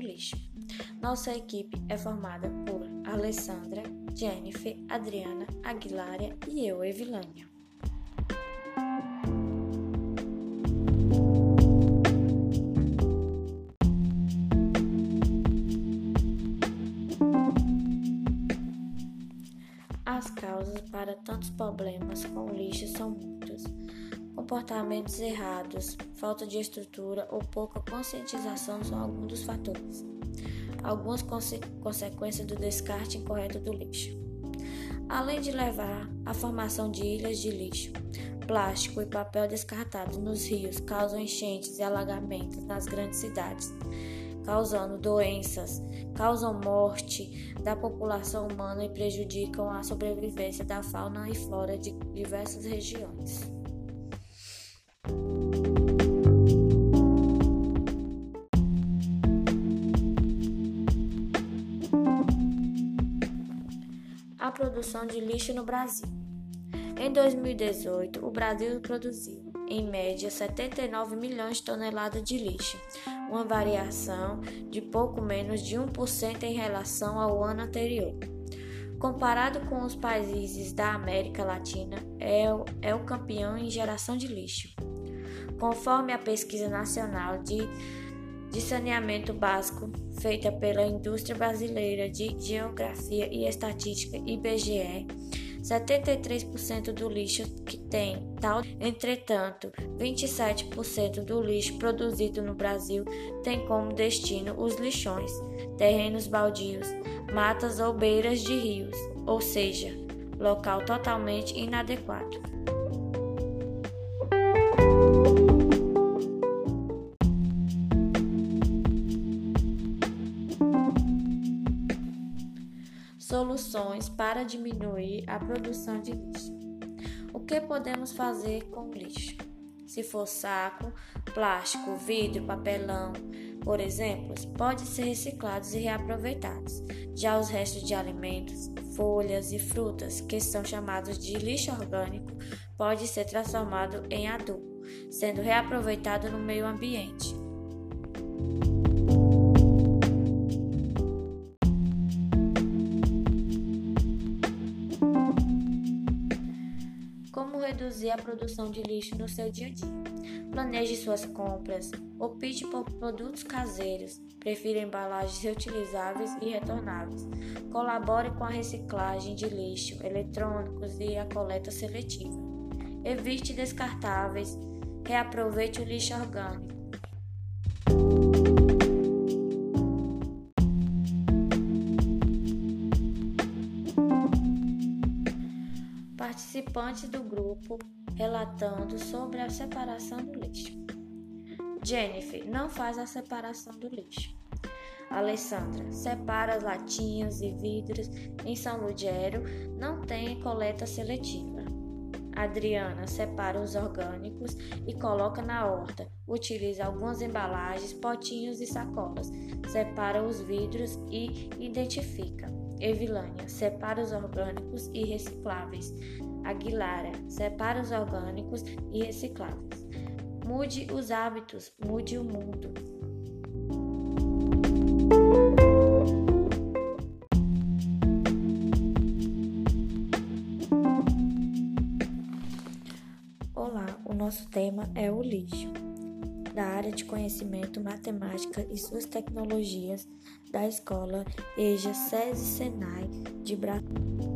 do lixo. Nossa equipe é formada por Alessandra, Jennifer, Adriana, Aguilária e eu, Evilânia. As causas para tantos problemas com o lixo são muitas. Comportamentos errados, falta de estrutura ou pouca conscientização são alguns dos fatores. Algumas conse consequências do descarte incorreto do lixo. Além de levar à formação de ilhas de lixo, plástico e papel descartados nos rios causam enchentes e alagamentos nas grandes cidades causando doenças, causam morte da população humana e prejudicam a sobrevivência da fauna e flora de diversas regiões. Produção de lixo no Brasil. Em 2018, o Brasil produziu em média 79 milhões de toneladas de lixo, uma variação de pouco menos de 1% em relação ao ano anterior. Comparado com os países da América Latina, é o, é o campeão em geração de lixo. Conforme a pesquisa nacional de, de saneamento básico feita pela Indústria Brasileira de Geografia e Estatística IBGE, 73% do lixo que tem tal. Entretanto, 27% do lixo produzido no Brasil tem como destino os lixões, terrenos baldios, matas ou beiras de rios, ou seja, local totalmente inadequado. Soluções para diminuir a produção de lixo. O que podemos fazer com lixo? Se for saco, plástico, vidro, papelão, por exemplo, podem ser reciclados e reaproveitados. Já os restos de alimentos, folhas e frutas, que são chamados de lixo orgânico, pode ser transformado em adubo, sendo reaproveitado no meio ambiente. Reduzir a produção de lixo no seu dia a dia. Planeje suas compras, opte por produtos caseiros, prefira embalagens reutilizáveis e retornáveis. Colabore com a reciclagem de lixo eletrônicos e a coleta seletiva. Evite descartáveis, reaproveite o lixo orgânico. Participantes do grupo relatando sobre a separação do lixo. Jennifer não faz a separação do lixo. Alessandra separa as latinhas e vidros em São Ludgero, não tem coleta seletiva. Adriana separa os orgânicos e coloca na horta. Utiliza algumas embalagens, potinhos e sacolas. Separa os vidros e identifica. Evilânia separa os orgânicos e recicláveis. Aguilara, separa os orgânicos e recicláveis. Mude os hábitos, mude o mundo. Olá, o nosso tema é o lixo, da área de conhecimento matemática e suas tecnologias da escola EJA SESI Senai de Brasília.